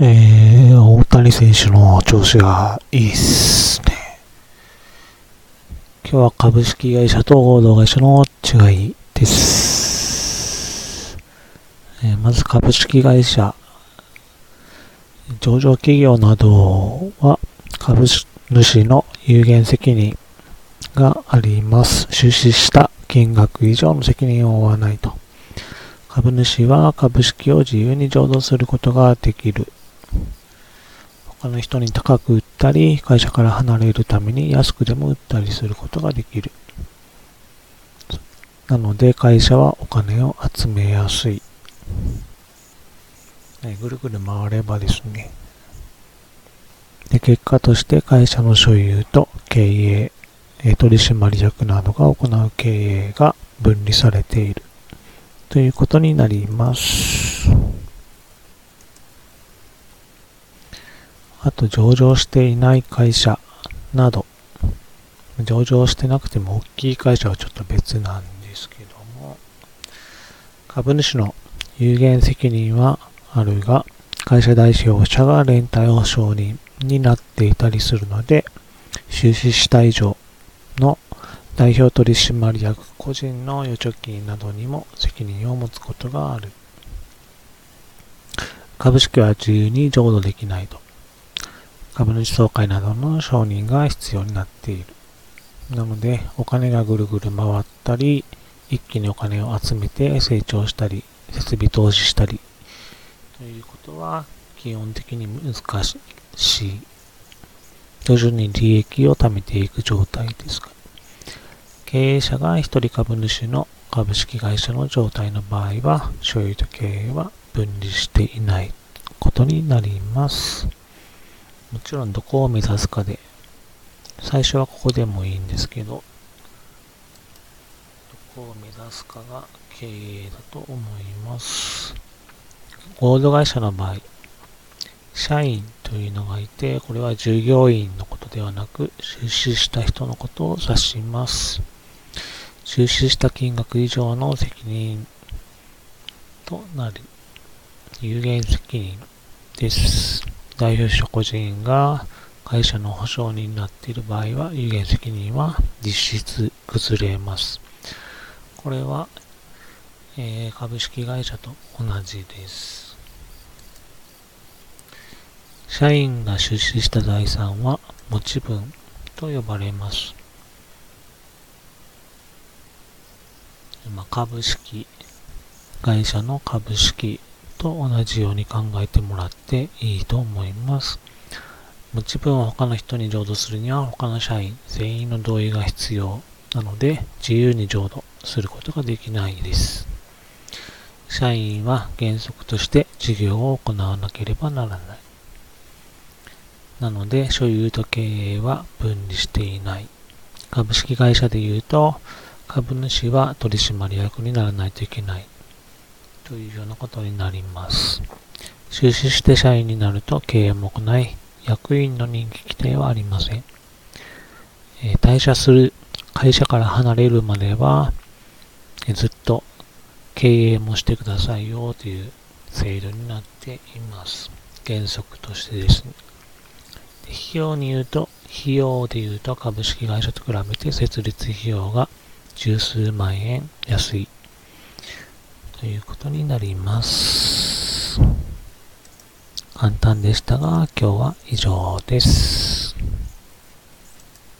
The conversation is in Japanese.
えー、大谷選手の調子がいいっすね。今日は株式会社と合同会社の違いです。えー、まず株式会社、上場企業などは株主の有限責任があります。出資した金額以上の責任を負わないと。株主は株式を自由に浄土することができる。他の人に高く売ったり、会社から離れるために安くでも売ったりすることができる。なので会社はお金を集めやすい。ね、ぐるぐる回ればですね。で結果として会社の所有と経営、取締役などが行う経営が分離されているということになります。あと上場していない会社など、上場してなくても大きい会社はちょっと別なんですけども、株主の有限責任はあるが、会社代表者が連帯保証人になっていたりするので、出資した以上の代表取締役個人の預貯金などにも責任を持つことがある。株式は自由に浄土できないと。株主総会などの承認が必要になっている。なので、お金がぐるぐる回ったり、一気にお金を集めて成長したり、設備投資したり、ということは基本的に難しい。徐々に利益を貯めていく状態ですが、経営者が一人株主の株式会社の状態の場合は、所有と経営は分離していないことになります。もちろんどこを目指すかで、最初はここでもいいんですけど、どこを目指すかが経営だと思います。合同会社の場合、社員というのがいて、これは従業員のことではなく、出資した人のことを指します。出資した金額以上の責任となる有限責任です。代表者個人が会社の保証人になっている場合は、有限責任は実質崩れます。これは、えー、株式会社と同じです。社員が出資した財産は持ち分と呼ばれます。まあ、株式会社の株式と同じように考えてもらっていいと思います。持ち分を他の人に浄土するには他の社員全員の同意が必要なので自由に浄土することができないです。社員は原則として事業を行わなければならない。なので所有と経営は分離していない。株式会社で言うと株主は取締役にならないといけないというようなことになります。出資して社員になると経営も行い、役員の任期規定はありません。えー、退社する会社から離れるまでは、えー、ずっと経営もしてくださいよという制度になっています。原則としてですね。費用に言うと、費用で言うと株式会社と比べて設立費用が十数万円安いということになります。簡単でしたが、今日は以上です。